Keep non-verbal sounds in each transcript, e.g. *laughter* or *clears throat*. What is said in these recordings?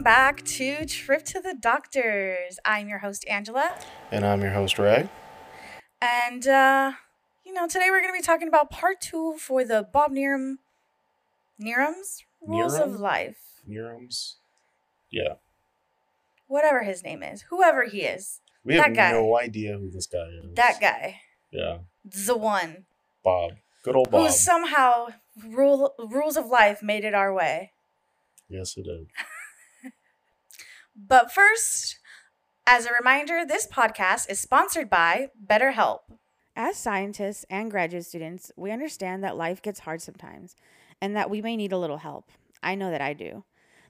Welcome back to Trip to the Doctors. I'm your host, Angela. And I'm your host, Ray. And, uh, you know, today we're going to be talking about part two for the Bob Neerum, Neerum's Rules Neerum? of Life. Neerums. Yeah. Whatever his name is, whoever he is, We have guy. no idea who this guy is. that guy, Yeah. the one Bob. Good old Bob. who somehow rule, rules of life made it our way. Yes, it did. But first, as a reminder, this podcast is sponsored by BetterHelp. As scientists and graduate students, we understand that life gets hard sometimes and that we may need a little help. I know that I do.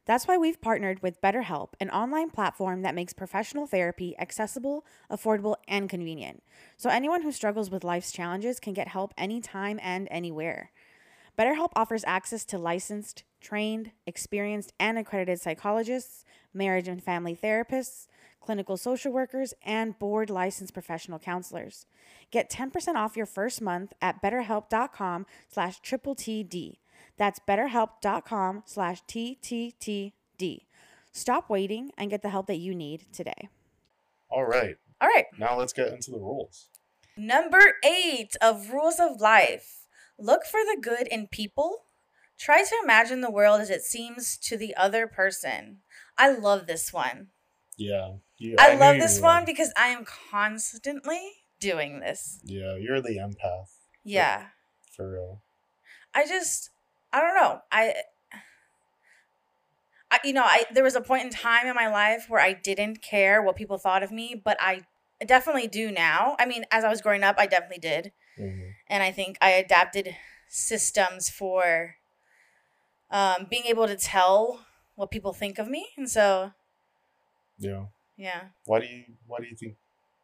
That's why we've partnered with BetterHelp, an online platform that makes professional therapy accessible, affordable, and convenient. So anyone who struggles with life's challenges can get help anytime and anywhere. BetterHelp offers access to licensed, trained, experienced, and accredited psychologists, marriage and family therapists, clinical social workers, and board licensed professional counselors. Get 10% off your first month at betterhelp.com slash triple TD. That's betterhelp.com slash TTTD. Stop waiting and get the help that you need today. All right. All right. Now let's get into the rules. Number eight of rules of life look for the good in people. Try to imagine the world as it seems to the other person. I love this one. Yeah. You, I, knew love this one because I am constantly doing this. Yeah, you're the empath. Yeah. For real. I just I don't know. I I you know, I there was a point in time in my life where I didn't care what people thought of me, but I definitely do now. I mean, as I was growing up, I definitely did. Mhm. and I think I adapted systems for um, being able to tell what people think of me, and so Yeah. yeah, Why do you Why do you think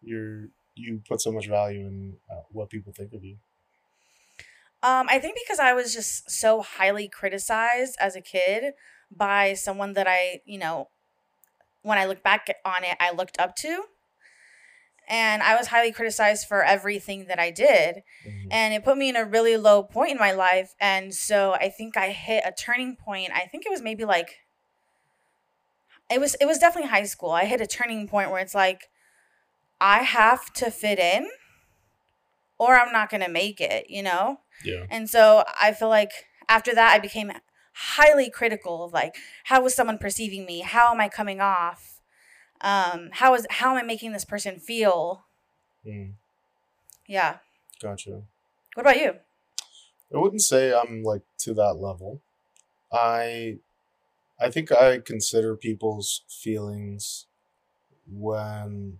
you're you put so much value in uh, what people think of you? um, I think because I was just so highly criticized as a kid by someone that I, you know, when I look back on it, I looked up to. And I was highly criticized for everything that I did. Mhm. and it put me in a really low point in my life and so i think i hit a turning point i think it was maybe like it was it was definitely high school. I hit a turning point where it's like i have to fit in or i'm not gonna make it you know? Yeah. and so i feel like after that i became highly critical of like how was someone perceiving me? How am i coming off? Um how is how am i making this person feel? Mm, yeah. Gotcha. what about you? I wouldn't say I'm like to that level. I I think I consider people's feelings when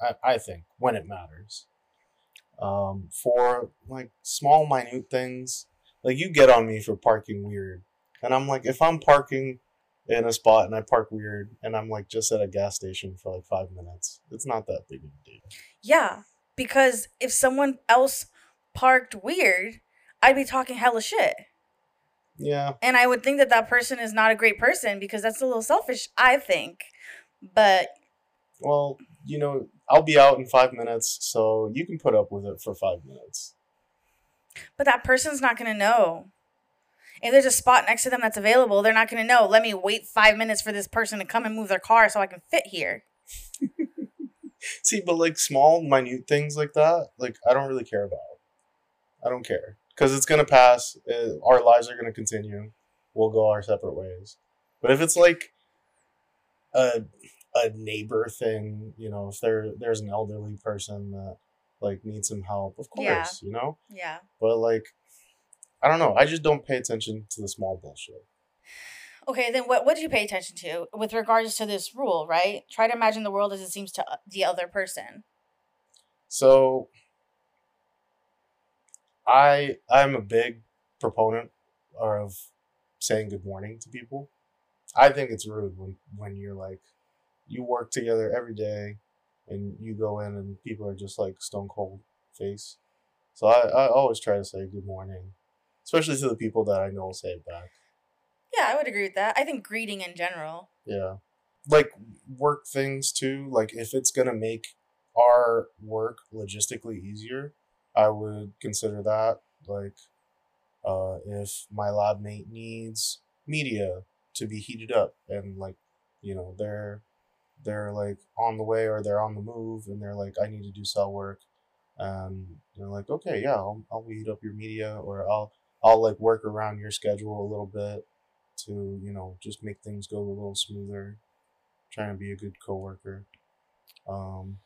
I, I think when it matters. Um, for like small minute things. Like you get on me for parking weird. And I'm like if I'm parking in a spot and I park weird and I'm like just at a gas station for like five minutes, it's not that big of a deal. Yeah, because if someone else parked weird, I'd be talking hella shit. Yeah. And I would think that that person is not a great person because that's a little selfish, I think. But Well, you know, I'll be out in five minutes, so you can put up with it for five minutes. but that person's not going to know. If there's a spot next to them that's available, they're not going to know. Let me wait 5 minutes for this person to come and move their car so I can fit here. *laughs* See, but like small, minute things like that, like I don't really care about. I don't care because it's gonna pass. Uh, our lives are gonna continue. We'll go our separate ways. But if it's like a a neighbor thing, you know, if there there's an elderly person that like needs some help, of course, Yeah. you know. Yeah. But like, I don't know. I just don't pay attention to the small bullshit. Okay, then what what did you pay attention to with regards to this rule, right? Try to imagine the world as it seems to the other person. So I I'm a big proponent of saying good morning to people. I think it's rude when when you're like you work together every day and you go in and people are just like stone cold face. So I, I always try to say good morning. Especially to the people that I know will say it back. Yeah, I would agree with that. I think greeting in general. Yeah. Like work things too. Like if it's gonna make our work logistically easier, I would consider that. Like uh if my lab mate needs media to be heated up and like you know they're they're like on the way or they're on the move and they're like I need to do cell work and they're like okay yeah I'll, I'll heat up your media or I'll I'll like work around your schedule a little bit to you know just make things go a little smoother trying to be a good coworker um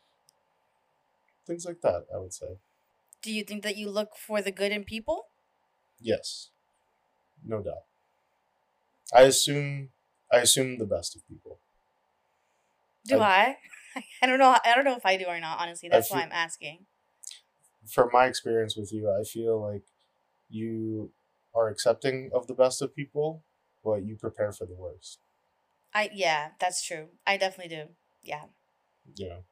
things like that I would say Do you think that you look for the good in people? yes no doubt I assume I assume the best of people Do I? I *laughs* don't know. I don't know if I do or not. Honestly, that's why I'm asking. from my experience with you, I feel like you are accepting of the best of people, but you prepare for the worst. I yeah, that's true. I definitely do. Yeah. Know.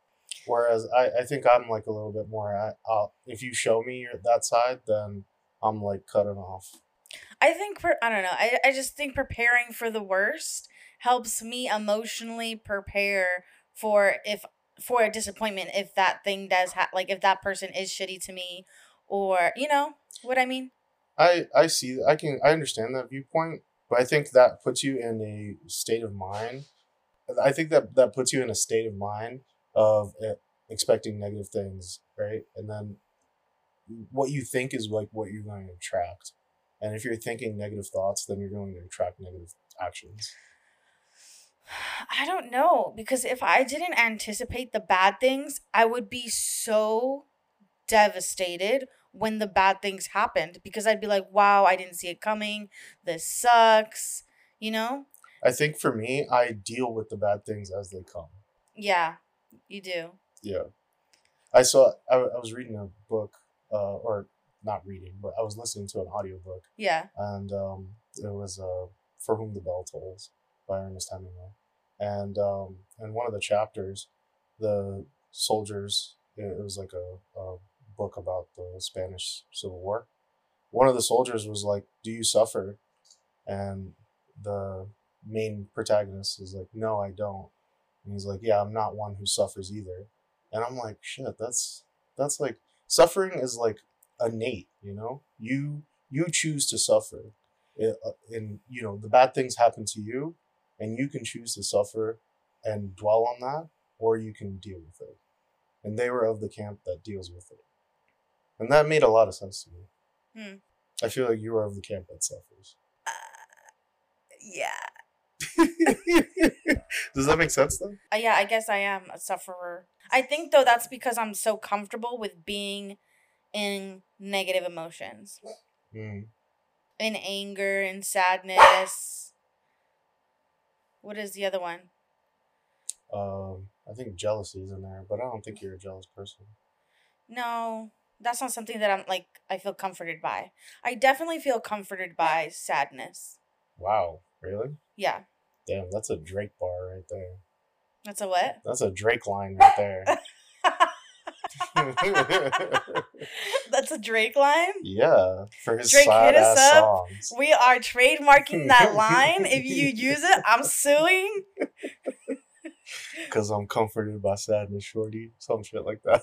Whereas I, I think I'm like a little bit more. I, I'll, if you show me your, that side, then I'm like cutting off. I think for I don't know. I I just think preparing for the worst helps me emotionally prepare for if for a disappointment if that thing does ha- like if that person is shitty to me or you know what I mean? I I see. I can. I understand that viewpoint, but I think that puts you in a state of mind. I think that that puts you in a state of mind of uh, expecting negative things, right? And then what you think is like what you're going to attract. And if you're thinking negative thoughts, then you're going to attract negative actions. I don't know because if I didn't anticipate the bad things, I would be so devastated when the bad things happened because I'd be like, "Wow, I didn't see it coming. This sucks." You know? I think for me, I deal with the bad things as they come. Yeah, you do. Yeah. I saw, I, I was reading a book, uh, or not reading, but I was listening to an audiobook Yeah. and um, it was uh, For Whom the Bell Tolls by Ernest Hemingway. And um, in one of the chapters, the soldiers, it, it was like a, a book about the Spanish Civil War. One of the soldiers was like, Do you suffer? And the main protagonist is like, No, I don't. And he's like, Yeah, I'm not one who suffers either. And I'm like, Shit, that's that's like suffering is like innate, you know? You you choose to suffer it, uh, and you know the bad things happen to you and you can choose to suffer and dwell on that or you can deal with it and they were of the camp that deals with it and that made a lot of sense to me Hmm. i feel like you are of the camp that suffers Yeah. *laughs* does that make sense though Uh, yeah, I guess I am a sufferer. I think though that's because I'm so comfortable with being in negative emotions. mm. In anger and sadness. What is the other one? um, i think jealousy is in there but i don't think you're a jealous person No, that's not something that I'm like I feel comforted by. I definitely feel comforted by sadness. wow really Yeah. Damn that's a drake bar right there That's a what? that's a drake line right there *laughs* *laughs* That's a Drake line. Yeah, for his Drake, hit us up. songs. We are trademarking that line. If you *laughs* use it, I'm suing. Because I'm comforted by sadness, shorty. Some shit like that.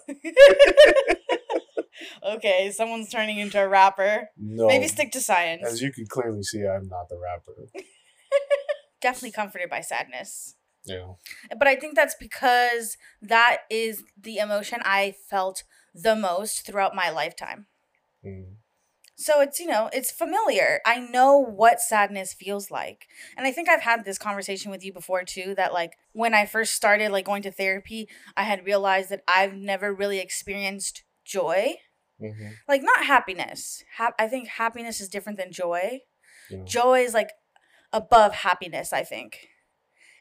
okay, someone's turning into a rapper. No. Maybe stick to science. As you can clearly see, I'm not the rapper. Definitely comforted by sadness. Yeah. But I think that's because that is the emotion I felt the most throughout my lifetime. Mm. So it's, you know, it's familiar. I know what sadness feels like. And I think I've had this conversation with you before too that like when I first started like going to therapy, I had realized that I've never really experienced joy. hmm Like not happiness. Ha- I think happiness is different than joy. Yeah. Joy is like above happiness, I think.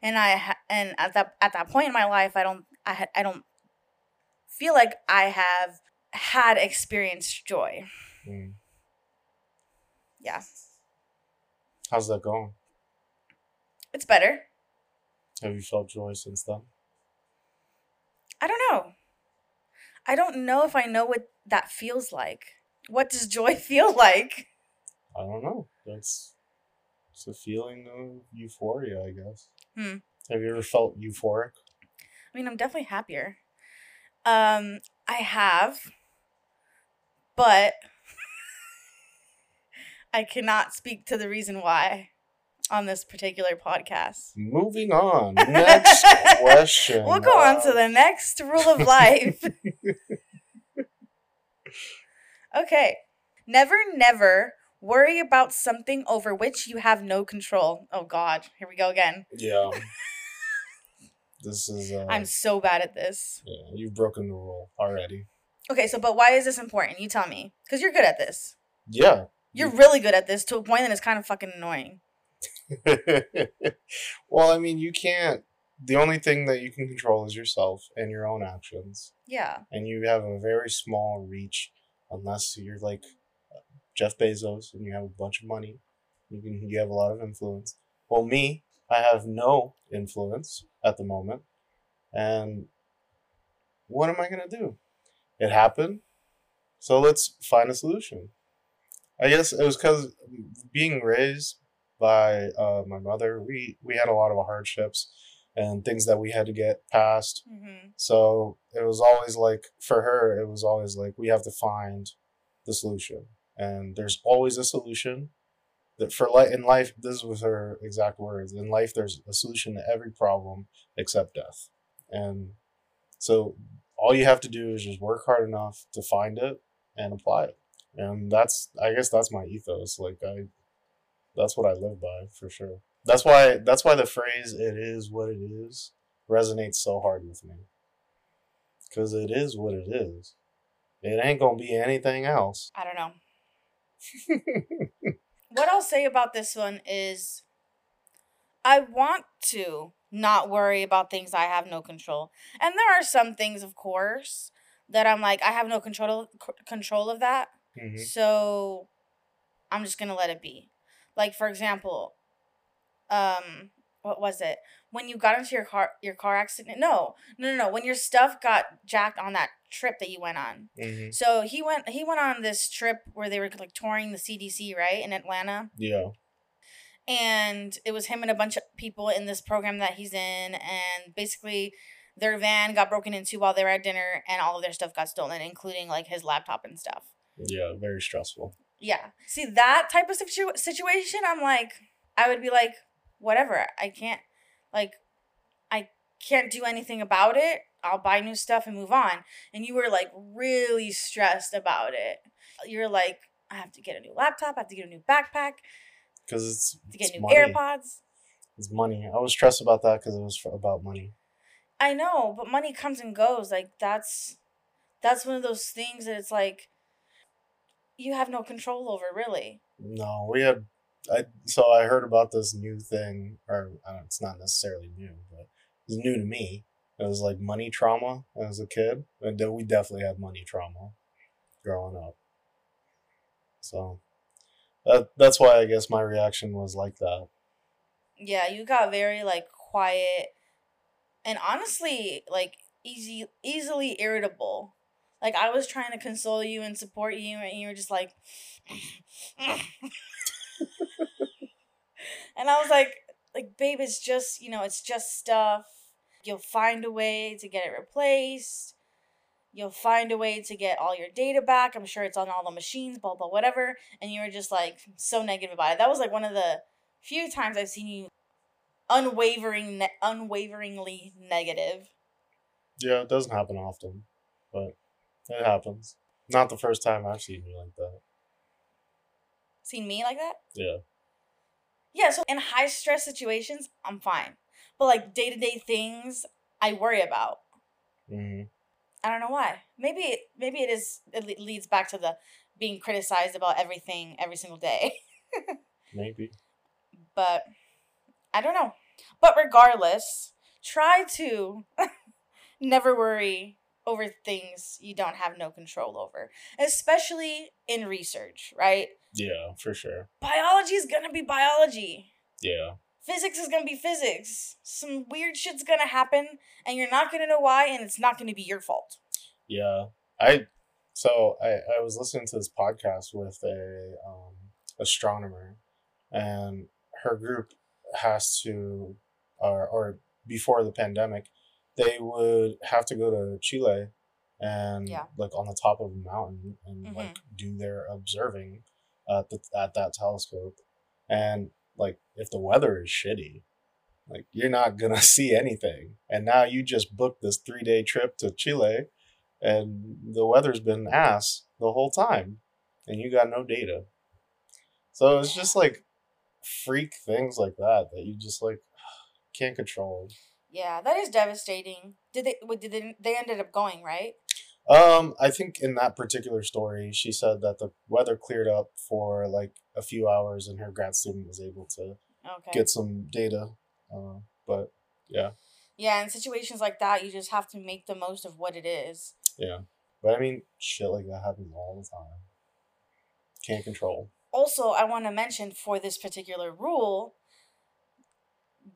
And I and at that at that point in my life, I don't I had I don't feel like I have had experienced joy. Mm. Yeah. How's that going? It's better. Have you felt joy since then? I don't know. I don't know if I know what that feels like. What does joy *laughs* feel like? I don't know. That's it's a feeling of euphoria, I guess. Hmm. Have you ever felt euphoric? I mean, I'm definitely happier. Um, I have, but *laughs* I cannot speak to the reason why. on this particular podcast. Moving on. *laughs* Next question. We'll go on to the next rule of life. *laughs* okay. Never, never worry about something over which you have no control. Oh, God. Here we go again. Yeah. *laughs* this is. Uh, I'm so bad at this. Yeah, you've broken the rule already. Okay, so, but why is this important? You tell me. Because you're good at this. Yeah. You're really good at this to a point that it's kind of fucking annoying. *laughs* well, I mean, you can't. The only thing that you can control is yourself and your own actions. Yeah. And you have a very small reach unless you're like Jeff Bezos and you have a bunch of money. You can you have a lot of influence. Well, me, I have no influence at the moment. And what am I going to do? It happened. So let's find a solution. I guess it was because being raised by uh, my mother, we, we had a lot of hardships and things that we had to get past. Mm-hmm. So it was always like, for her, it was always like, we have to find the solution. And there's always a solution. That for life in life, this was her exact words. In life, there's a solution to every problem except death. And so all you have to do is just work hard enough to find it and apply it. And that's, I guess, that's my ethos. Like I, that's what I live by for sure. That's why that's why the phrase "it is what it is" resonates so hard with me. Cause it is what it is. It ain't gonna be anything else. I don't know. *laughs* what I'll say about this one is I want to not worry about things I have no control. And there are some things, of course, that I'm like I have no control control of that. Mm-hmm. So I'm just going to let it be. Like for example, um what was it? When you got into your car your car accident? No. No, no, no. When your stuff got jacked on that trip that you went on. Mm-hmm. So he went he went on this trip where they were like touring the CDC, right? In Atlanta. Yeah. And it was him and a bunch of people in this program that he's in and basically their van got broken into while they were at dinner and all of their stuff got stolen including like his laptop and stuff. Yeah, very stressful. Yeah. See that type of situ- situation, I'm like I would be like whatever. I can't like I can't do anything about it. I'll buy new stuff and move on. And you were like really stressed about it. You're like, I have to get a new laptop, I have to get a new backpack. Because it's to get it's new money. AirPods. It's money. I was stressed about that because it was for, about money. I know, but money comes and goes. Like that's that's one of those things that it's like you have no control over, really. No, we had I so I heard about this new thing, or it's not necessarily new, but it's new to me. It was like money trauma as a kid, and we definitely had money trauma growing up. So that that's why I guess my reaction was like that. Yeah, you got very like quiet, and honestly, like easy, easily irritable. Like I was trying to console you and support you, and you were just like. And I was like, like, babe, it's just, you know, it's just stuff. You'll find a way to get it replaced. You'll find a way to get all your data back. I'm sure it's on all the machines, blah, blah, whatever. And you were just like so negative about it. That was like one of the few times I've seen you unwavering, ne- unwaveringly negative. Yeah, it doesn't happen often, but it happens. Not the first time I've seen you like that. Seen me like that? Yeah. Yeah, so in high stress situations, I'm fine. But like day to day things, I worry about. Mm-hmm. I don't know why. Maybe maybe it is. It leads back to the being criticized about everything every single day. *laughs* maybe. But I don't know. But regardless, try to *laughs* never worry over things you don't have no control over, especially in research, right? Yeah, for sure. Biology is gonna be biology. Yeah. Physics is gonna be physics. Some weird shit's gonna happen, and you're not gonna know why, and it's not gonna be your fault. Yeah, I. So I I was listening to this podcast with a um astronomer, and her group has to, or or before the pandemic, they would have to go to Chile and yeah. like on the top of a mountain and mm-hmm. like do their observing at the at that telescope. And like if the weather is shitty, like you're not gonna *laughs* see anything. And now you just booked this three day trip to Chile, and the weather's been ass the whole time, and you got no data. So it's just like freak things like that that you just like *sighs* can't control. Yeah, that is devastating. Did they? Did they? They ended up going right. Um, I think in that particular story, she said that the weather cleared up for like a few hours, and her grad student was able to okay. get some data. Uh, but yeah. Yeah, in situations like that, you just have to make the most of what it is. Yeah, but I mean, shit like that happens all the time. Can't control. Also, I want to mention for this particular rule,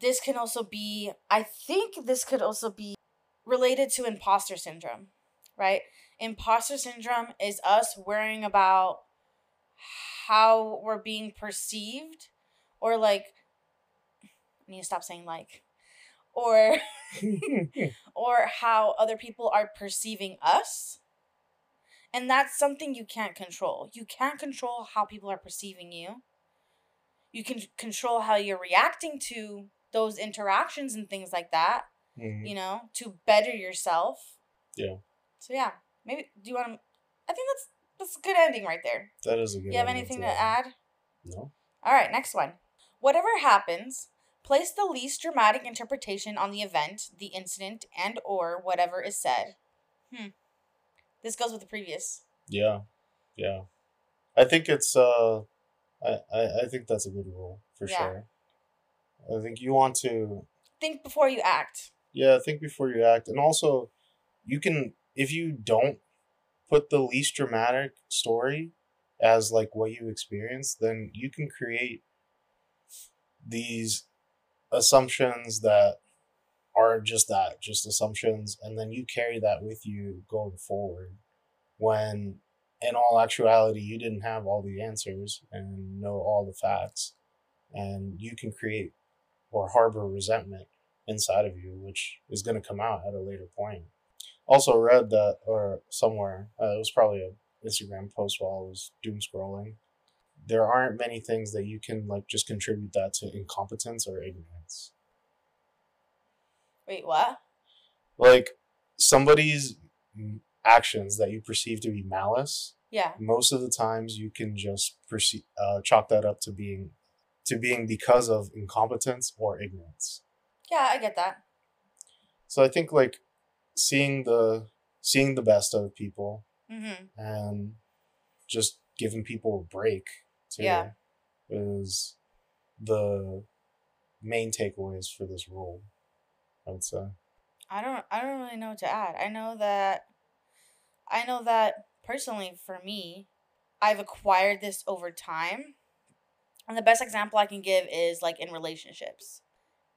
this can also be. I think this could also be related to imposter syndrome right? Imposter syndrome is us worrying about how we're being perceived or like I need to stop saying like or *laughs* or how other people are perceiving us. And that's something you can't control. You can't control how people are perceiving you. You can control how you're reacting to those interactions and things like that, mm-hmm. you know, to better yourself. Yeah. So yeah, maybe do you want to? I think that's that's a good ending right there. That is a good. You have anything to add? No. All right, next one. Whatever happens, place the least dramatic interpretation on the event, the incident, and or whatever is said. Hmm. This goes with the previous. Yeah, yeah. I think it's uh, I I, I think that's a good rule for yeah. sure. I think you want to think before you act. Yeah, think before you act, and also you can if you don't put the least dramatic story as like what you experience, then you can create these assumptions that are just that, just assumptions, and then you carry that with you going forward when in all actuality you didn't have all the answers and know all the facts and you can create or harbor resentment inside of you which is going to come out at a later point. Also read that or somewhere uh, it was probably an instagram post while i was doom scrolling. There aren't many things that you can like just contribute that to incompetence or ignorance. Wait what? Like somebody's actions that you perceive to be malice yeah. most of the times you can just perceive uh, chalk that up to being to being because of incompetence or ignorance yeah i get that so i think like seeing the seeing the best of people mm-hmm. and just giving people a break too yeah. is the main takeaways for this role. I would say. I don't I don't really know what to add. I know that I know that personally for me, I've acquired this over time. And the best example I can give is like in relationships.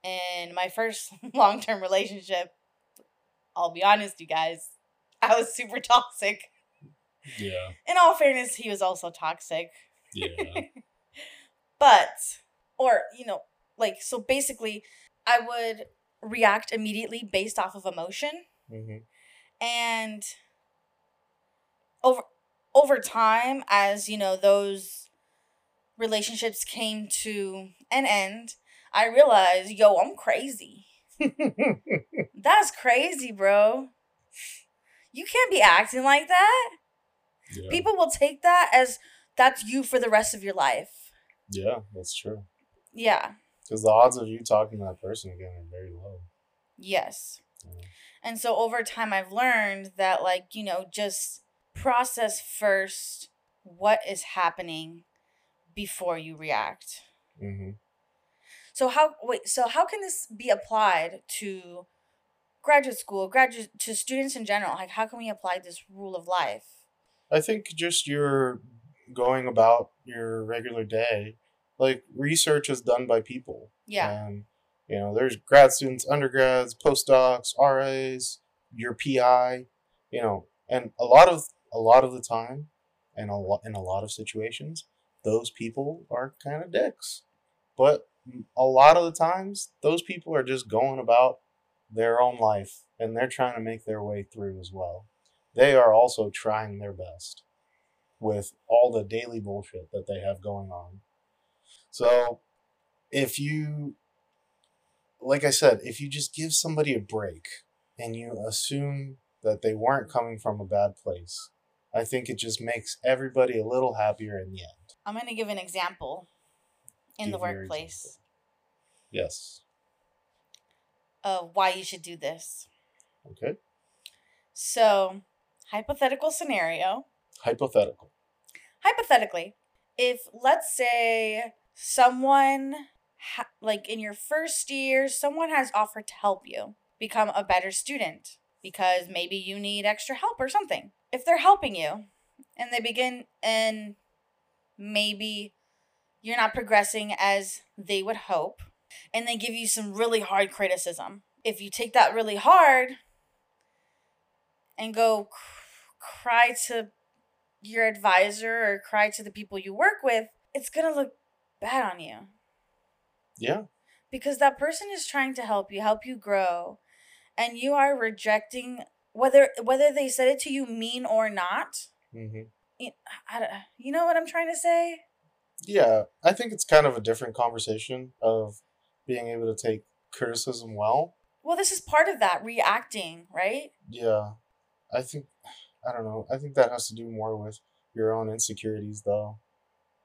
In my first *laughs* long term relationship, I'll be honest, you guys, I was super *laughs* toxic. Yeah. In all fairness, he was also toxic. Yeah. *laughs* but, or, you know, like, so basically, I would react immediately based off of emotion. Mm-hmm. And over over time as you know those relationships came to an end i realized yo i'm crazy *laughs* That's crazy, bro. You can't be acting like that. Yeah. People will take that as that's you for the rest of your life. Yeah, that's true. Yeah. Because the odds of you talking to that person again are very low. Yes. Yeah. And so over time, I've learned that, like, you know, just process first what is happening before you react. Mm-hmm. So how wait, so how can this be applied to graduate school, graduate to students in general? Like how can we apply this rule of life? I think just your going about your regular day, like research is done by people. Yeah. And you know, there's grad students, undergrads, postdocs, RAs, your PI, you know, and a lot of a lot of the time and a lot in a lot of situations, those people are kind of dicks. But a lot of the times, those people are just going about their own life and they're trying to make their way through as well. They are also trying their best with all the daily bullshit that they have going on. So, if you like I said, if you just give somebody a break and you assume that they weren't coming from a bad place, I think it just makes everybody a little happier in the end. I'm going to give an example in Give the workplace Yes. of why you should do this. Okay. So, hypothetical scenario. Hypothetical. Hypothetically, if let's say someone, ha- like in your first year, someone has offered to help you become a better student because maybe you need extra help or something. If they're helping you and they begin and maybe you're not progressing as they would hope, and they give you some really hard criticism. If you take that really hard and go cr- cry to your advisor or cry to the people you work with, it's going to look bad on you Yeah. because that person is trying to help you, help you grow, and you are rejecting whether whether they said it to you mean or not. hmm You, I don't, you know what I'm trying to say? Yeah. I think it's kind of a different conversation of being able to take criticism well. Well, this is part of that reacting, right? Yeah. I think, I don't know. I think that has to do more with your own insecurities, though.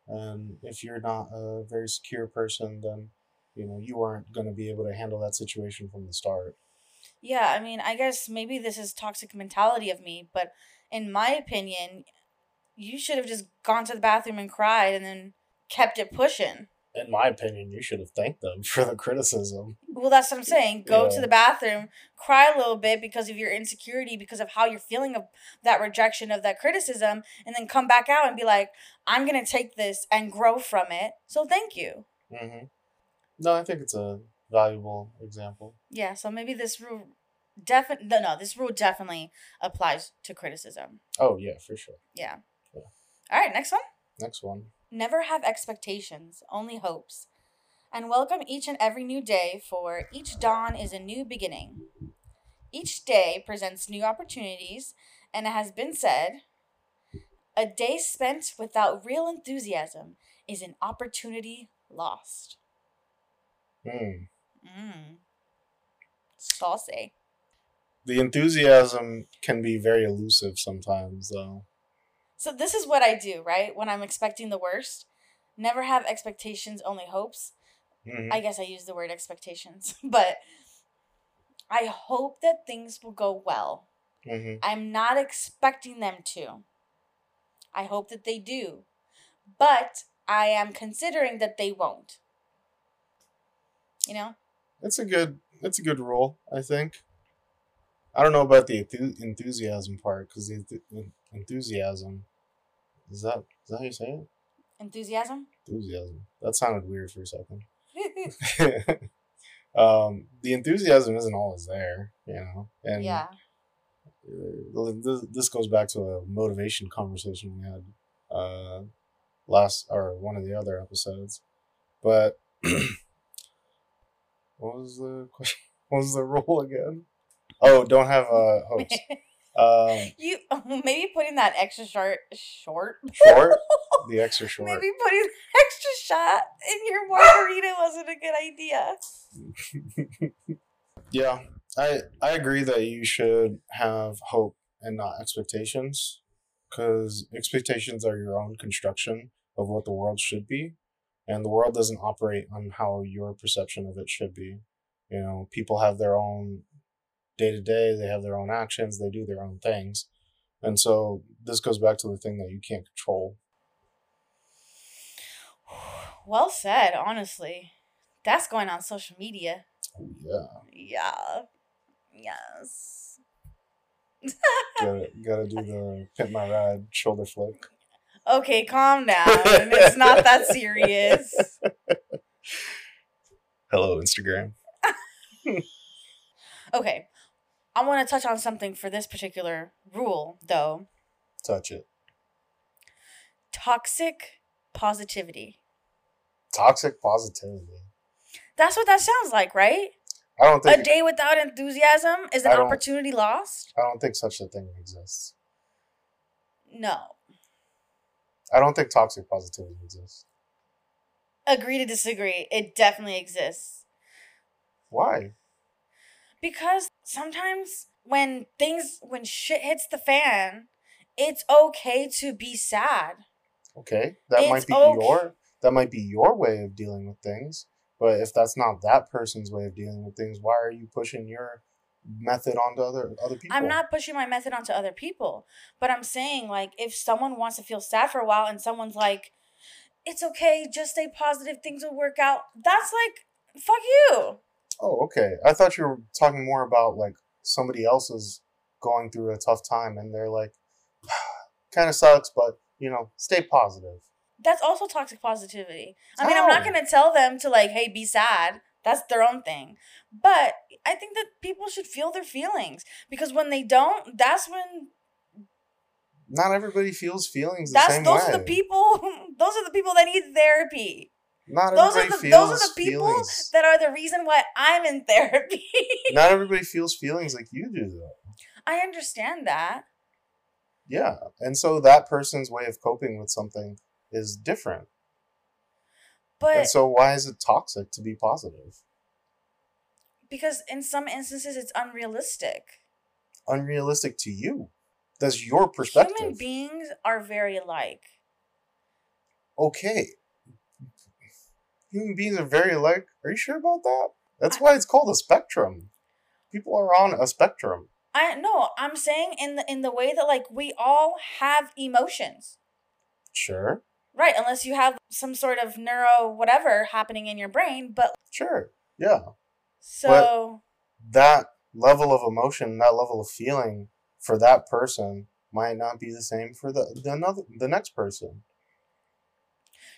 And if you're not a very secure person, then, you know, you aren't going to be able to handle that situation from the start. Yeah, I mean, I guess maybe this is toxic mentality of me, but in my opinion, you should have just gone to the bathroom and cried and then kept it pushing. In my opinion, you should have thanked them *laughs* for the criticism. Well, that's what I'm saying. Go to the bathroom, cry a little bit because of your insecurity, because of how you're feeling of that rejection of that criticism, and then come back out and be like, I'm going to take this and grow from it. So thank you. hmm No, I think it's a valuable example. Yeah, so maybe this rule definitely no, no, this rule definitely applies to criticism. Oh, yeah, for sure. Yeah. All right, next one. Next one. Never have expectations, only hopes. And welcome each and every new day, for each dawn is a new beginning. Each day presents new opportunities, and it has been said a day spent without real enthusiasm is an opportunity lost. Hmm. Mmm. Saucy. The enthusiasm can be very elusive sometimes, though. So this is what I do, right? When I'm expecting the worst, never have expectations, only hopes. Mhm. I guess I use the word expectations, *laughs* but I hope that things will go well. hmm I'm not expecting them to. I hope that they do. But I am considering that they won't. You know? It's a good. It's a good rule, I think. I don't know about the enthusiasm part because the enthusiasm is that is that how you say it? Enthusiasm? Enthusiasm. That sounded weird for a second. *laughs* *laughs* um, the enthusiasm isn't always there, you know, and yeah. uh, this, this goes back to a motivation conversation we had uh, last or one of the other episodes. But *clears throat* what was the question? *laughs* What was the rule again? Oh, don't have uh, hopes. Um, *laughs* you *laughs* maybe putting that extra short short short, *laughs* the extra short. maybe putting extra shot in your margarita wasn't a good idea. Yeah, I I agree that you should have hope and not expectations, because expectations are your own construction of what the world should be, and the world doesn't operate on how your perception of it should be. You know, people have their own day to day. They have their own actions. They do their own things, and so this goes back to the thing that you can't control. *sighs* Well said, honestly. That's going on social media. Oh, yeah, Yeah. Yes. gotta *laughs* gotta do the pit my ride shoulder flick. Okay, calm down. It's not that serious. *laughs* Hello, Instagram. *laughs* Okay. I want to touch on something for this particular rule, though. Touch it. Toxic positivity. Toxic positivity. That's what that sounds like, right? I don't think A day without enthusiasm is an opportunity lost? I don't think such a thing exists. No. I don't think toxic positivity exists. agree to disagree. It definitely exists. Why? Because sometimes when things when shit hits the fan, it's okay to be sad. Okay, that It's might be okay. your that might be your way of dealing with things. But if that's not that person's way of dealing with things, why are you pushing your method onto other other people? I'm not pushing my method onto other people, but I'm saying like if someone wants to feel sad for a while and someone's like, "It's okay, just stay positive, things will work out." That's like, fuck you. Oh, okay. I thought you were talking more about like somebody else is going through a tough time and they're like, *sighs* kind of sucks, but you know, stay positive. That's also toxic positivity. I mean, I'm not oh. gonna tell them to like, "Hey, be sad." That's their own thing. But I think that people should feel their feelings because when they don't, that's when Not everybody feels feelings the that's same those way. are the people. *laughs* Those are the people that need therapy. Not Those are the those are the people feelings. that are the reason why I'm in *laughs* therapy. Not everybody feels feelings like you do, though. I understand that. Yeah, and so that person's way of coping with something is different. But and so, why is it toxic to be positive? because in some instances it's unrealistic. Unrealistic to you. That's your perspective. Human beings are very alike. okay. Human beings are very alike. Are you sure about that? That's why it's called a spectrum. People are on a spectrum. I no, I'm saying in the in the way that like we all have emotions. Sure, Right, unless you have some sort of neuro whatever happening in your brain, but sure. Yeah. so That level of emotion, that level of feeling for that person might not be the same for the, the another the next person.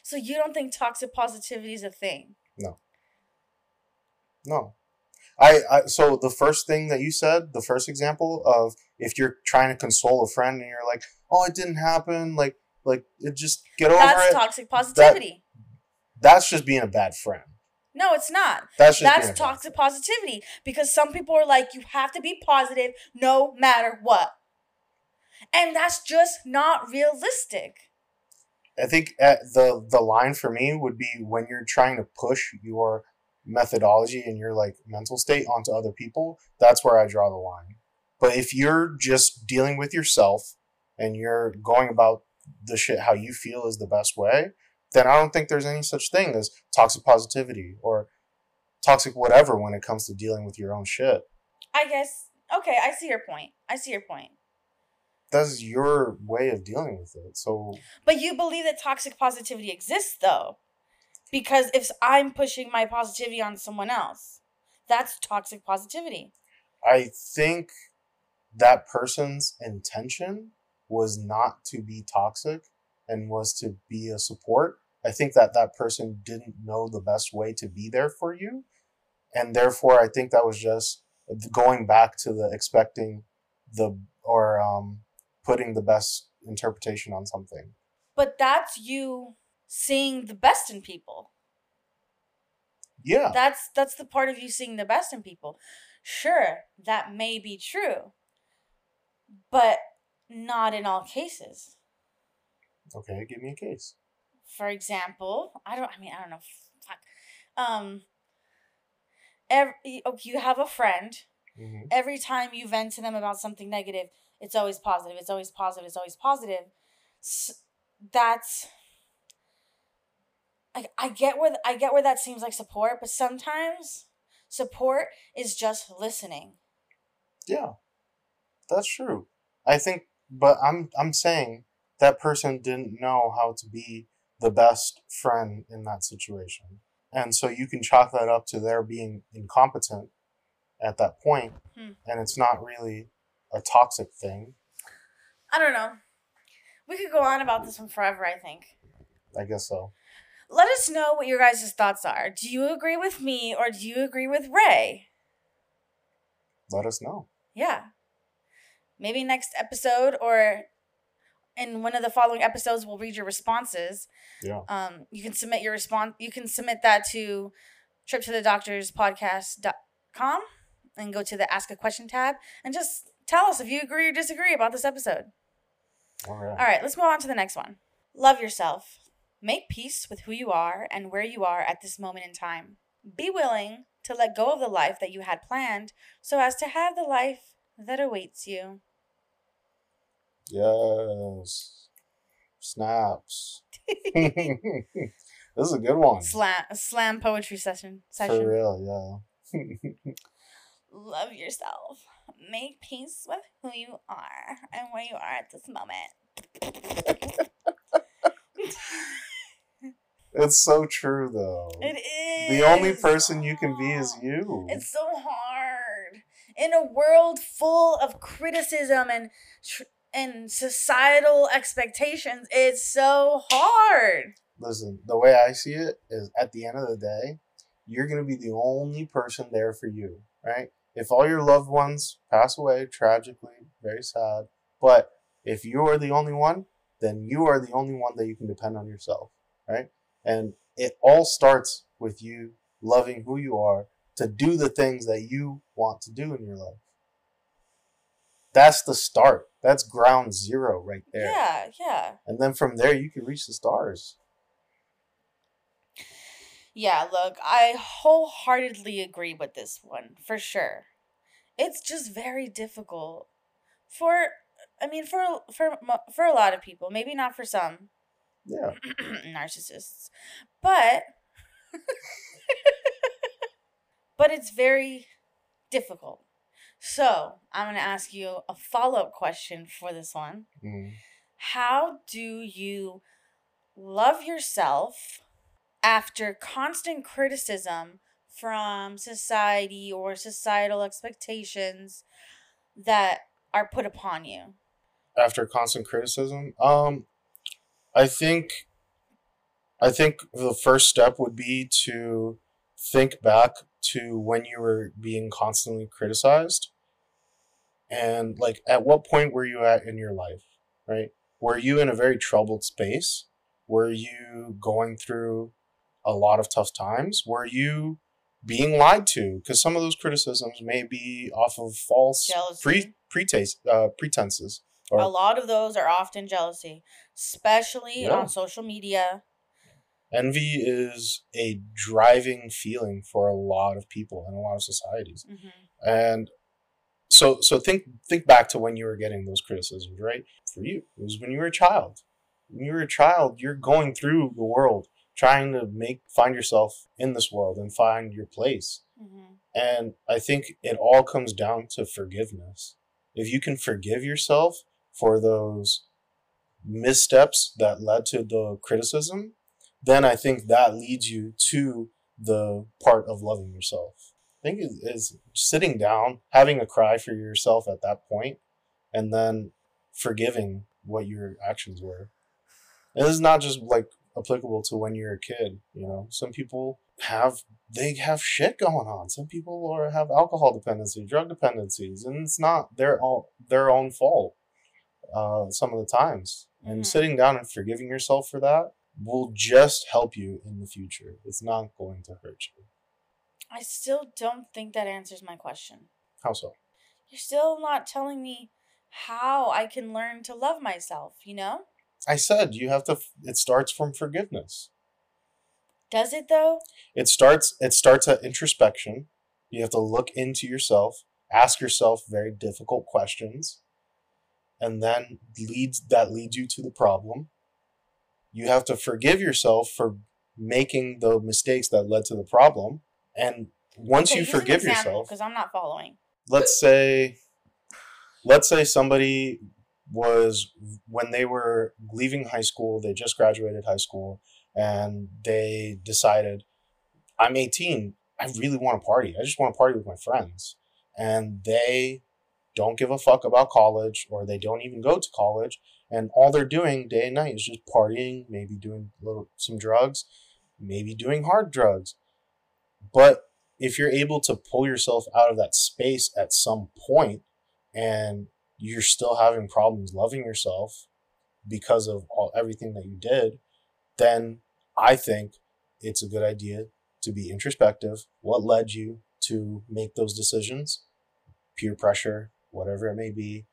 So you don't think toxic positivity is a thing. No. No. I, I so the first thing that you said, the first example of if you're trying to console a friend and you're like, "Oh, it didn't happen," like like it just get over That's it. toxic positivity. That's just being a bad friend. no, it's not. That's just That's toxic friend. positivity because some people are like, you have to be positive no matter what. And that's just not realistic. I think at the the line for me would be when you're trying to push your methodology and your like mental state onto other people. That's where I draw the line. But if you're just dealing with yourself and you're going about the shit how you feel is the best way, then I don't think there's any such thing as toxic positivity or toxic whatever when it comes to dealing with your own shit. I guess, okay, I see your point. I see your point. That's your way of dealing with it. So But you believe that toxic positivity exists, though. Because if I'm pushing my positivity on someone else, that's toxic positivity. I think that person's intention was not to be toxic and was to be a support. I think that that person didn't know the best way to be there for you. And therefore, I think that was just going back to the expecting the or um, putting the best interpretation on something. But that's you seeing the best in people. Yeah. That's that's the part of you seeing the best in people. Sure, that may be true. But not in all cases. Okay, give me a case. For example, I don't I mean, I don't know. Fuck. Um every okay, you have a friend hmm every time you vent to them about something negative, it's always positive. It's always positive. It's always positive. S- that's I, I get where I get where that seems like support, but sometimes support is just listening. Yeah, that's true. I think, but I'm I'm saying that person didn't know how to be the best friend in that situation, and so you can chalk that up to their being incompetent at that point, Hmm. and it's not really a toxic thing. I don't know. We could go on about this one forever, I think. I guess so. Let us know what your guys' thoughts are. Do you agree with me or do you agree with Ray? Let us know. Yeah. Maybe next episode or in one of the following episodes we'll read your responses. Yeah. Um you can submit your response you can submit that to trip to the doctors podcast.com and go to the ask a question tab and just tell us if you agree or disagree about this episode. All right. All right, let's move on to the next one. Love yourself. Make peace with who you are and where you are at this moment in time. Be willing to let go of the life that you had planned so as to have the life that awaits you. Yes. Snaps. *laughs* this is a good one. Slam slam poetry session session. For real, yeah. *laughs* Love yourself. Make peace with who you are and where you are at this moment. It's so true, though. It is. The only person you can be is you. It's so hard in a world full of criticism and tr- and societal expectations. It's so hard. Listen, the way I see it is, at the end of the day, you're gonna be the only person there for you, right? If all your loved ones pass away tragically, very sad, but if you are the only one, then you are the only one that you can depend on yourself, right? And it all starts with you loving who you are to do the things that you want to do in your life. That's the start. That's ground zero right there. Yeah, yeah. And then from there, you can reach the stars. Yeah, look, I wholeheartedly agree with this one, for sure. It's just very difficult for I mean for for for a lot of people, maybe not for some Yeah. *clears throat* narcissists. But *laughs* but it's very difficult. So, I'm going to ask you a follow-up question for this one. Mm. How do you love yourself after constant criticism from society or societal expectations that are put upon you? After constant criticism, um, I think, I think the first step would be to think back to when you were being constantly criticized, and like at what point were you at in your life, right? Were you in a very troubled space? Were you going through a lot of tough times? Were you being lied to? Because some of those criticisms may be off of false pre uh, pretenses. Or, a lot of those are often jealousy, especially Yeah. on social media. envy is a driving feeling for a lot of people in a lot of societies. hmm And so so think think back to when you were getting those criticisms, right? For you, it was when you were a child. When you were a child, you're going through the world trying to make find yourself in this world and find your place. hmm And I think it all comes down to forgiveness. If you can forgive yourself for those missteps that led to the criticism, then I think that leads you to the part of loving yourself. I think is, is sitting down, having a cry for yourself at that point, and then forgiving what your actions were. And this is not just like applicable to when you're a kid. You know, some people have they have shit going on. Some people or have alcohol dependency, drug dependencies, and it's not their own their own fault. Uh, some of the times, and Mhm. sitting down and forgiving yourself for that will just help you in the future. It's not going to hurt you. I still don't think that answers my question. How so? You're still not telling me how I can learn to love myself, you know? I said you have to. It starts from forgiveness. Does it though? It starts. It starts at introspection. You have to look into yourself, ask yourself very difficult questions, and then leads that leads you to the problem. You have to forgive yourself for making the mistakes that led to the problem, and once you forgive yourself, because I'm not following. let's say let's say somebody was when they were leaving high school they just graduated high school and they decided i'm 18 i really want to party. I just want to party with my friends. And they don't give a fuck about college or they don't even go to college and all they're doing day and night is just partying maybe doing little some drugs maybe doing hard drugs. But if you're able to pull yourself out of that space at some point and you're still having problems loving yourself because of all everything that you did then i think it's a good idea to be introspective what led you to make those decisions peer pressure whatever it may be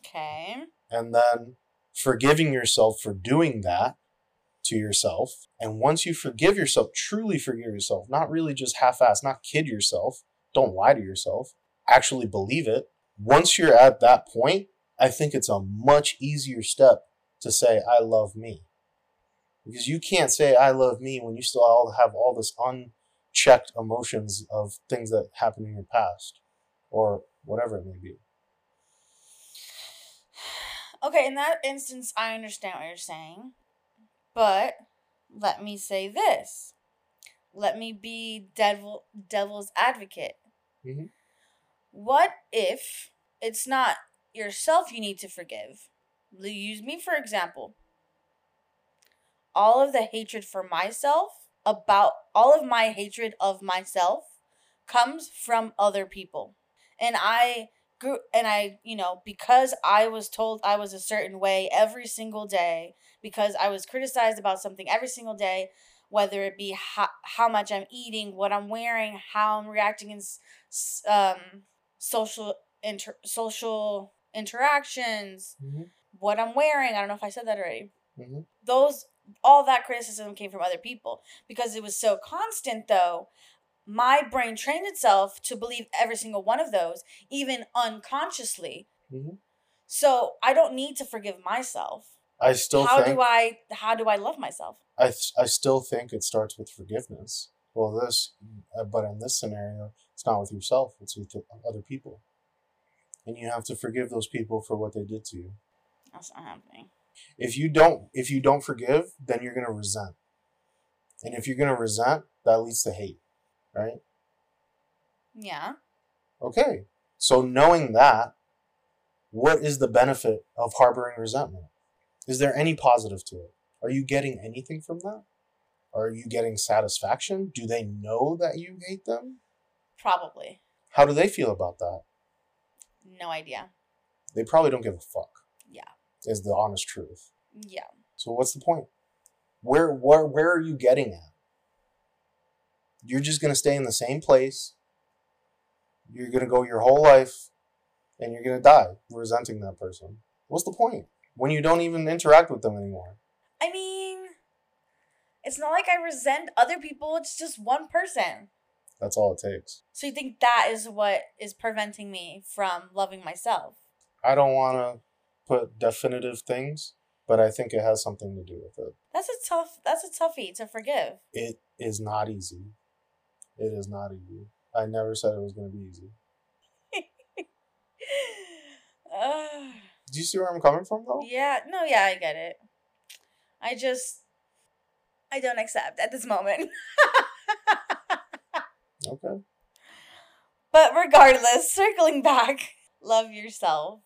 Okay. and then forgiving yourself for doing that to yourself. And once you forgive yourself, truly forgive yourself, not really just half ass, not kid yourself, don't lie to yourself, actually believe it. Once you're at that point, I think it's a much easier step to say, I love me. Because you can't say, I love me when you still all have all this unchecked emotions of things that happened in your past or whatever it may be. Okay, in that instance, I understand what you're saying. But let me say this. Let me be devil devil's advocate. Mm-hmm. What if it's not yourself you need to forgive? Use me for example. All of the hatred for myself about all of my hatred of myself comes from other people. And I grew and I, you know, because I was told I was a certain way every single day, because I was criticized about something every single day, whether it be how, how much I'm eating, what I'm wearing, how I'm reacting in um, social inter- social interactions, mm-hmm. what I'm wearing. I don't know if I said that already. Mm-hmm. Those all that criticism came from other people because it was so constant though my brain trained itself to believe every single one of those, even unconsciously. Mm-hmm. So I don't need to forgive myself. I still how think, do I how do I love myself? I I still think it starts with forgiveness. Well, this, uh, but in this scenario, it's not with yourself; it's with other people, and you have to forgive those people for what they did to you. That's not happening. If you don't, if you don't forgive, then you're gonna resent, and if you're gonna resent, that leads to hate right? Yeah. Okay. So knowing that, what is the benefit of harboring resentment? Is there any positive to it? Are you getting anything from that? Are you getting satisfaction? Do they know that you hate them? Probably. How do they feel about that? No idea. They probably don't give a fuck. Yeah. Is the honest truth. Yeah. So what's the point? Where where where are you getting at? you're just going to stay in the same place. You're going to go your whole life and you're going to die resenting that person. What's the point when you don't even interact with them anymore? I mean, it's not like I resent other people, it's just one person. That's all it takes. So you think that is what is preventing me from loving myself? I don't want to put definitive things, but I think it has something to do with it. That's a tough that's a toughie to forgive. It is not easy. It is not easy. I never said it was going to be easy. uh, *sighs* Do you see where I'm coming from, though? Yeah. No, yeah, I get it. I just, I don't accept at this moment. *laughs* okay. But regardless, circling back, love yourself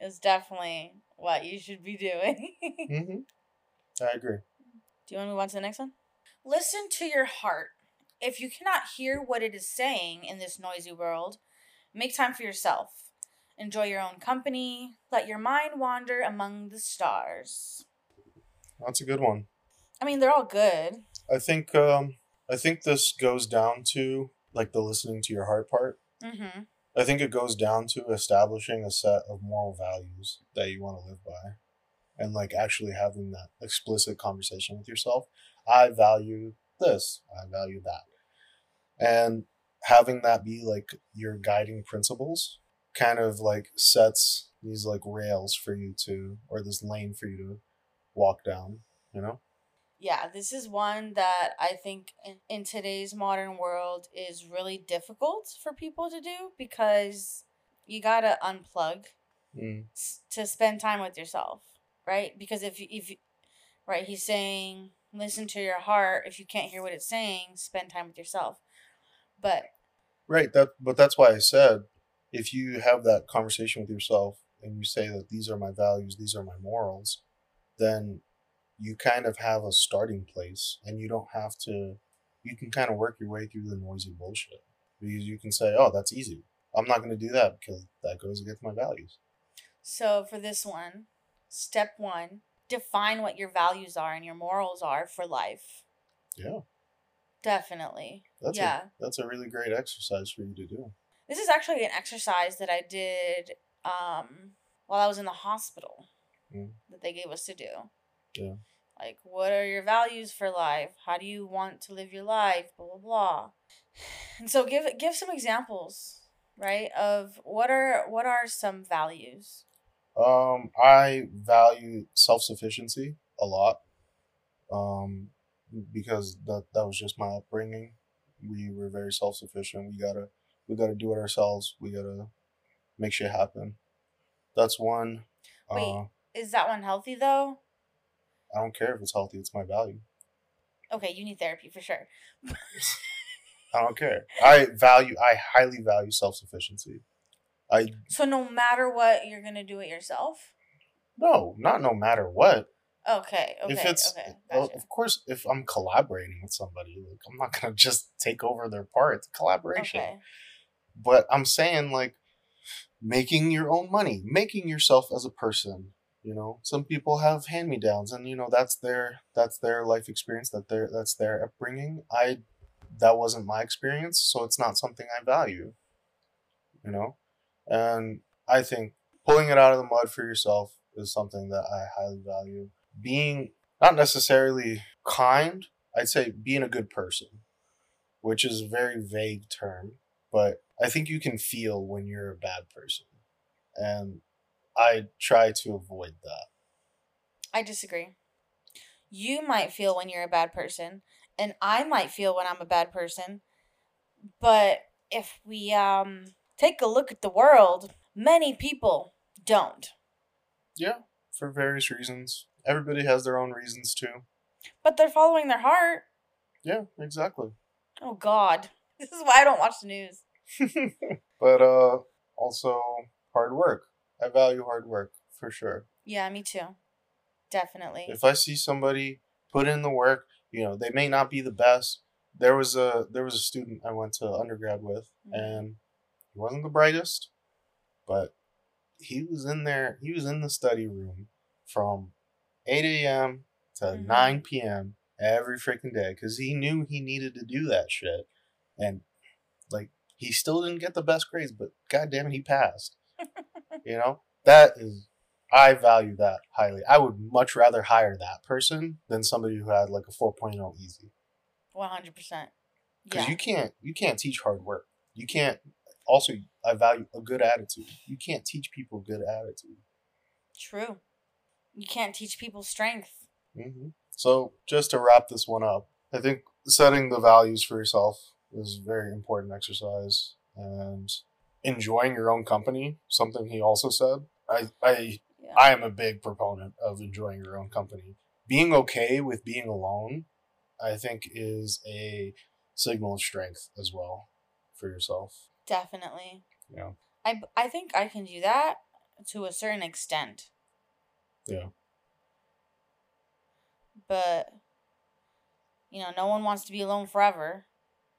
is definitely what you should be doing. *laughs* mm-hmm. I agree. Do you want to move on to the next one? Listen to your heart. If you cannot hear what it is saying in this noisy world, make time for yourself. Enjoy your own company. Let your mind wander among the stars. That's a good one. I mean, they're all good. I think um, I think this goes down to like the listening to your heart part. Mm-hmm. I think it goes down to establishing a set of moral values that you want to live by, and like actually having that explicit conversation with yourself. I value this, I value that. And having that be like your guiding principles kind of like sets these like rails for you to, or this lane for you to walk down, you know? Yeah, this is one that I think in, in today's modern world is really difficult for people to do because you gotta unplug mm. to spend time with yourself, right? Because if if right, he's saying listen to your heart. If you can't hear what it's saying, spend time with yourself. But right, that but that's why I said if you have that conversation with yourself and you say that these are my values, these are my morals, then you kind of have a starting place and you don't have to you can kind of work your way through the noisy bullshit because you can say, "Oh, that's easy. I'm not going to do that because that goes against my values." So, for this one, step 1, define what your values are and your morals are for life. Yeah. Definitely. That's yeah. A, that's a really great exercise for you to do. This is actually an exercise that I did um, while I was in the hospital mm. that they gave us to do. Yeah. Like, what are your values for life? How do you want to live your life? Blah blah blah. *sighs* And so give give some examples, right? Of what are what are some values? Um, I value self sufficiency a lot. Um, because that that was just my upbringing. We were very self sufficient. We gotta we gotta do it ourselves. We gotta make shit happen. That's one. Wait, uh, is that one healthy though? I don't care if it's healthy. It's my value. Okay, you need therapy for sure. *laughs* I don't care. I value. I highly value self sufficiency. I. So no matter what, you're gonna do it yourself. No, not no matter what. Okay. Okay. If it's, okay. Gotcha. of course, if I'm collaborating with somebody, like I'm not gonna just take over their part. It's collaboration. Okay. But I'm saying like making your own money, making yourself as a person. You know, some people have hand me downs, and you know that's their that's their life experience. That their that's their upbringing. I that wasn't my experience, so it's not something I value. You know, and I think pulling it out of the mud for yourself is something that I highly value. Being not necessarily kind, I'd say being a good person, which is a very vague term, but I think you can feel when you're a bad person. And I try to avoid that. I disagree. You might feel when you're a bad person, and I might feel when I'm a bad person. But if we um take a look at the world, many people don't. Yeah, for various reasons. Everybody has their own reasons too. But they're following their heart. Yeah, exactly. Oh god. *laughs* This is why I don't watch the news. *laughs* but uh also hard work. I value hard work for sure. Yeah, me too. Definitely. If I see somebody put in the work, you know, they may not be the best. There was a there was a student I went to undergrad with mm-hmm. and he wasn't the brightest, but he was in there he was in the study room from 8 a.m. to mm-hmm. 9 p.m. every freaking day because he knew he needed to do that shit. And like he still didn't get the best grades, but god damn it, he passed. *laughs* you know? That is I value that highly. I would much rather hire that person than somebody who had like a 4.0 easy. 100%. Because yeah. you can't you can't teach hard work. You can't also I value a good attitude. You can't teach people good attitude. True. You can't teach people strength. Mm-hmm. So just to wrap this one up, I think setting the values for yourself is a very important exercise and enjoying your own company something he also said i i yeah. i am a big proponent of enjoying your own company. Being okay with being alone i think is a signal of strength as well for yourself. Definitely. Yeah. I i think i can do that to a certain extent. Yeah. But you know no one wants to be alone forever.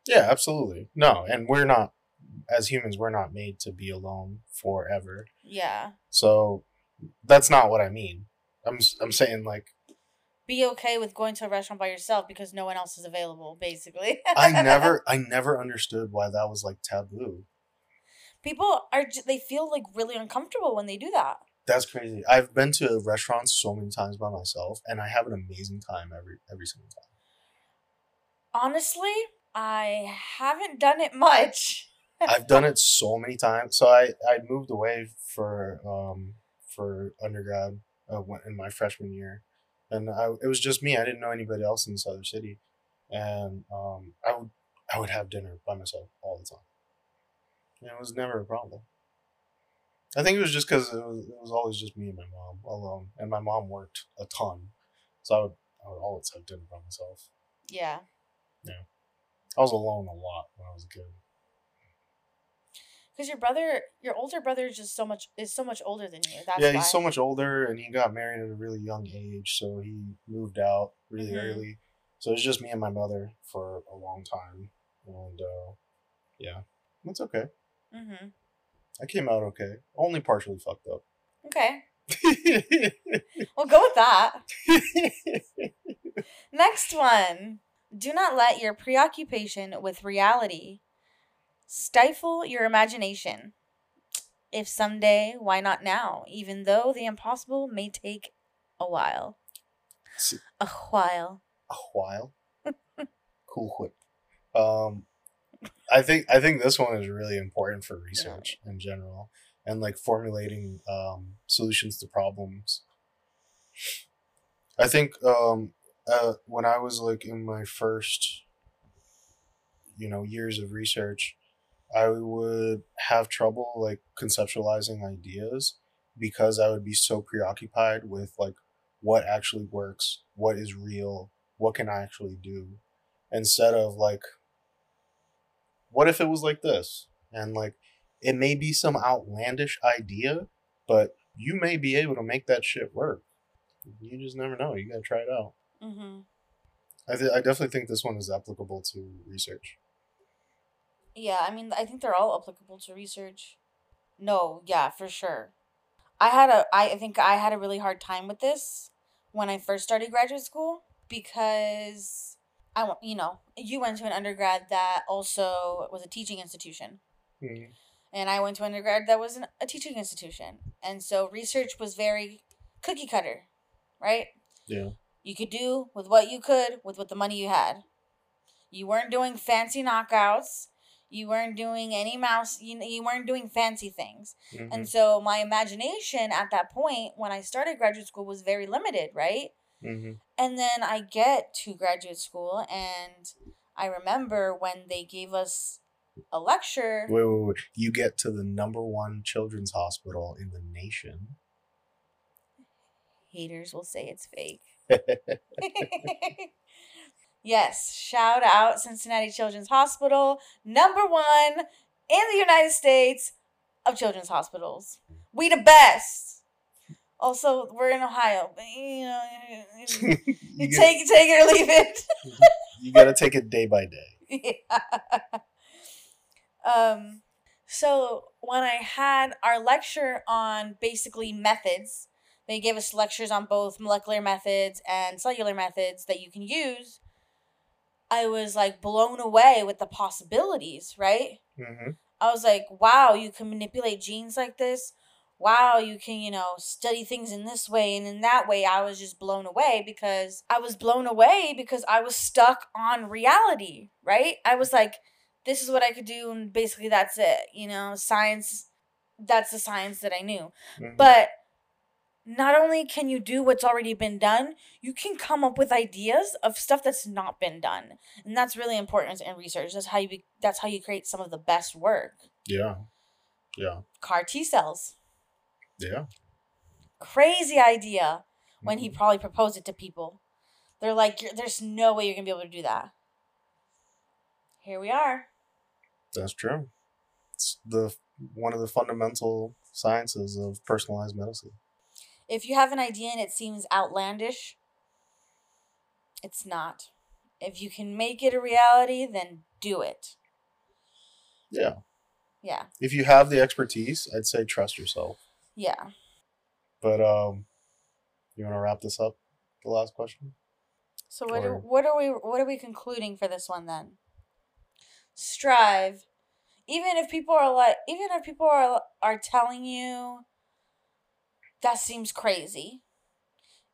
Yeah, absolutely. No, and we're not as humans we're not made to be alone forever. Yeah. So that's not what I mean. I'm I'm saying like be okay with going to a restaurant by yourself because no one else is available basically. I *laughs* never I never understood why that was like taboo. People are they feel like really uncomfortable when they do that. That's crazy. I've been to restaurants so many times by myself and I have an amazing time every every single time. Honestly, I haven't done it much. I've done it so many times. So I I moved away for um for undergrad uh, in my freshman year, and I it was just me. I didn't know anybody else in this other city, and um I would I would have dinner by myself all the time. And it was never a problem. I think it was just because it was, it was always just me and my mom alone, and my mom worked a ton, so I would I would always have dinner by myself. Yeah. Yeah. I was alone a lot when I was a kid. Because your brother, your older brother, is just so much is so much older than you. That's yeah, he's why. so much older, and he got married at a really young age, so he moved out really mm-hmm. early. So it's just me and my mother for a long time, and uh, yeah, that's okay. Mm-hmm. I came out okay, only partially fucked up. Okay. *laughs* we'll go with that. Next one. Do not let your preoccupation with reality stifle your imagination. If someday, why not now, even though the impossible may take a while. A while. A while. *laughs* cool whip. Um, I think I think this one is really important for research yeah. in general and like formulating um, solutions to problems. I think um, uh, when I was like in my first, you know, years of research, I would have trouble like conceptualizing ideas because I would be so preoccupied with like what actually works, what is real, what can I actually do, instead of like, what if it was like this? And like, it may be some outlandish idea, but you may be able to make that shit work. You just never know. You gotta try it out. Mm-hmm. I, th- I definitely think this one is applicable to research. Yeah, I mean, I think they're all applicable to research. No, yeah, for sure. I had a, I think I had a really hard time with this when I first started graduate school because I, you know, you went to an undergrad that also was a teaching institution. Mm-hmm. And I went to undergrad that was an, a teaching institution. And so research was very cookie cutter, right? Yeah. You could do with what you could with what the money you had. You weren't doing fancy knockouts. You weren't doing any mouse. You you weren't doing fancy things. Mm-hmm. And so my imagination at that point when I started graduate school was very limited, right? Mm-hmm. And then I get to graduate school and I remember when they gave us a lecture. Wait, wait, wait. You get to the number one children's hospital in the nation. Haters will say it's fake. *laughs* *laughs* yes, shout out Cincinnati Children's Hospital, number one in the United States of children's hospitals. We the best. Also, we're in Ohio, but you know, *laughs* you, you take take it or leave it. *laughs* you gotta take it day by day. Yeah. *laughs* Um, so when I had our lecture on basically methods, they gave us lectures on both molecular methods and cellular methods that you can use. I was like blown away with the possibilities, right? Mm-hmm. I was like, wow, you can manipulate genes like this. Wow, you can, you know, study things in this way and in that way. I was just blown away because I was blown away because I was stuck on reality, right? I was like, this is what I could do, and basically that's it. You know, science, that's the science that I knew. Mm-hmm. But not only can you do what's already been done, you can come up with ideas of stuff that's not been done, and that's really important in research. That's how you be, that's how you create some of the best work. Yeah, yeah. CAR T cells. Yeah. Crazy idea when mm-hmm. he probably proposed it to people. They're like, "There's no way you're gonna be able to do that." Here we are. That's true. It's the one of the fundamental sciences of personalized medicine. If you have an idea and it seems outlandish, it's not. If you can make it a reality, then do it. Yeah. Yeah. If you have the expertise, I'd say trust yourself. Yeah. But um you want to wrap this up? The last question? So what or... are, what are we what are we concluding for this one then? Strive. Even if people are like even if people are are telling you that seems crazy.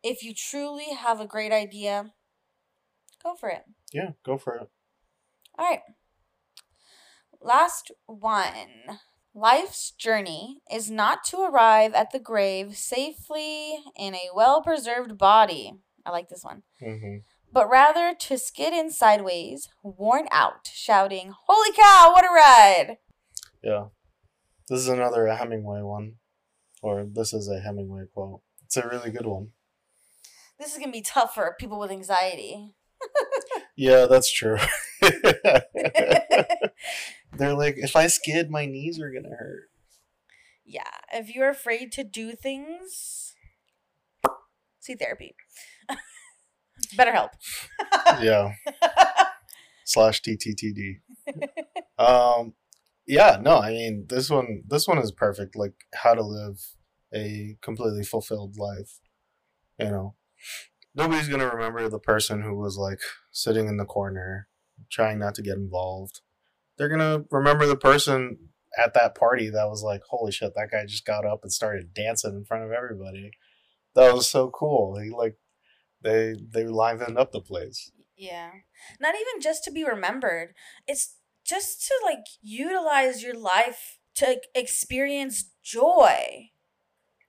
If you truly have a great idea, go for it. Yeah, go for it. All right. Last one. Life's journey is not to arrive at the grave safely in a well preserved body. I like this one. Mm-hmm. But rather to skid in sideways, worn out, shouting, Holy cow, what a ride! Yeah. This is another Hemingway one or this is a Hemingway quote. It's a really good one. This is gonna be tough for people with anxiety. yeah, that's true. *laughs* *laughs* They're like, if I skid, my knees are gonna hurt. Yeah, if you're afraid to do things, see therapy. *laughs* Better help. yeah. Slash TTTD. Um, yeah, no, I mean this one this one is perfect. Like how to live a completely fulfilled life. You know. Nobody's gonna remember the person who was like sitting in the corner, trying not to get involved. They're gonna remember the person at that party that was like, Holy shit, that guy just got up and started dancing in front of everybody. That was so cool. He like they they livened up the place. Yeah. Not even just to be remembered. It's just to like utilize your life to experience joy.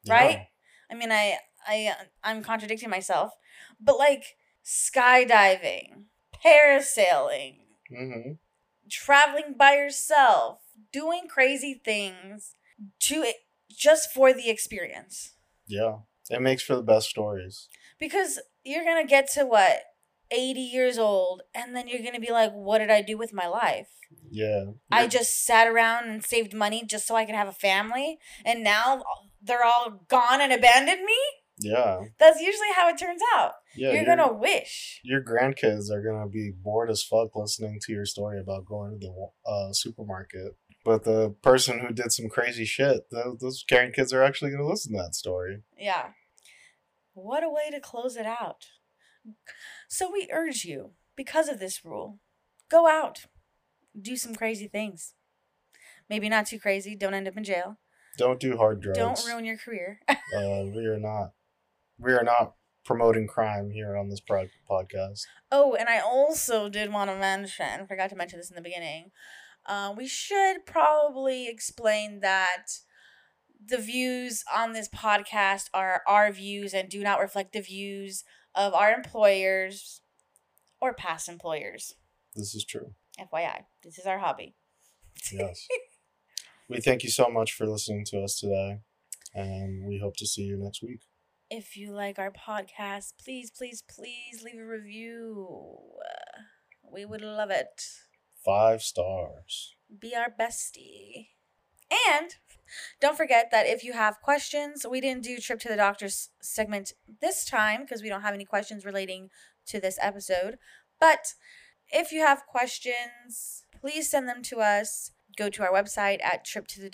Right? Yeah. I mean, I I I'm contradicting myself, but like skydiving, parasailing, mm-hmm. traveling by yourself, doing crazy things to it just for the experience. Yeah. It makes for the best stories. Because you're going to get to what 80 years old and then you're going to be like what did I do with my life? Yeah. I just sat around and saved money just so I could have a family and now they're all gone and abandoned me? Yeah. That's usually how it turns out. Yeah, you're gonna wish. Your grandkids are gonna be bored as fuck listening to your story about going to the uh, supermarket. But the person who did some crazy shit, those, those grandkids are actually gonna listen to that story. Yeah. What a way to close it out. So we urge you, because of this rule, go out, do some crazy things. Maybe not too crazy. Don't end up in jail. Don't do hard drugs. Don't ruin your career. *laughs* uh, we are not we are not promoting crime here on this pro- podcast. Oh, and I also did want to mention, forgot to mention this in the beginning. Uh, we should probably explain that the views on this podcast are our views and do not reflect the views of our employers or past employers. This is true. FYI, this is our hobby. *laughs* yes. We thank you so much for listening to us today, and we hope to see you next week. If you like our podcast, please, please, please leave a review. We would love it. Five stars. Be our bestie. And don't forget that if you have questions, we didn't do trip to the doctor's segment this time because we don't have any questions relating to this episode. But if you have questions, please send them to us. Go to our website at triptothe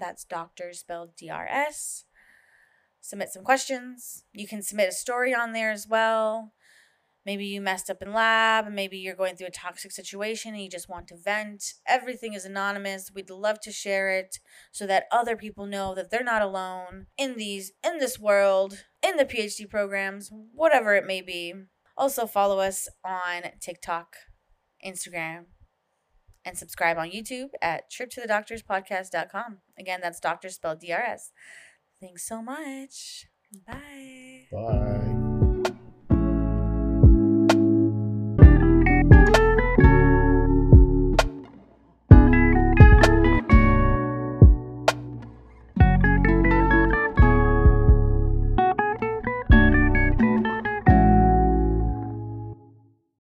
That's doctors spelled D R S submit some questions. You can submit a story on there as well. Maybe you messed up in lab, maybe you're going through a toxic situation and you just want to vent. Everything is anonymous. We'd love to share it so that other people know that they're not alone in these in this world, in the PhD programs, whatever it may be. Also follow us on TikTok, Instagram, and subscribe on YouTube at triptothedoctorspodcast.com. Again, that's doctor spelled D R S. Thanks so much. Bye. Bye.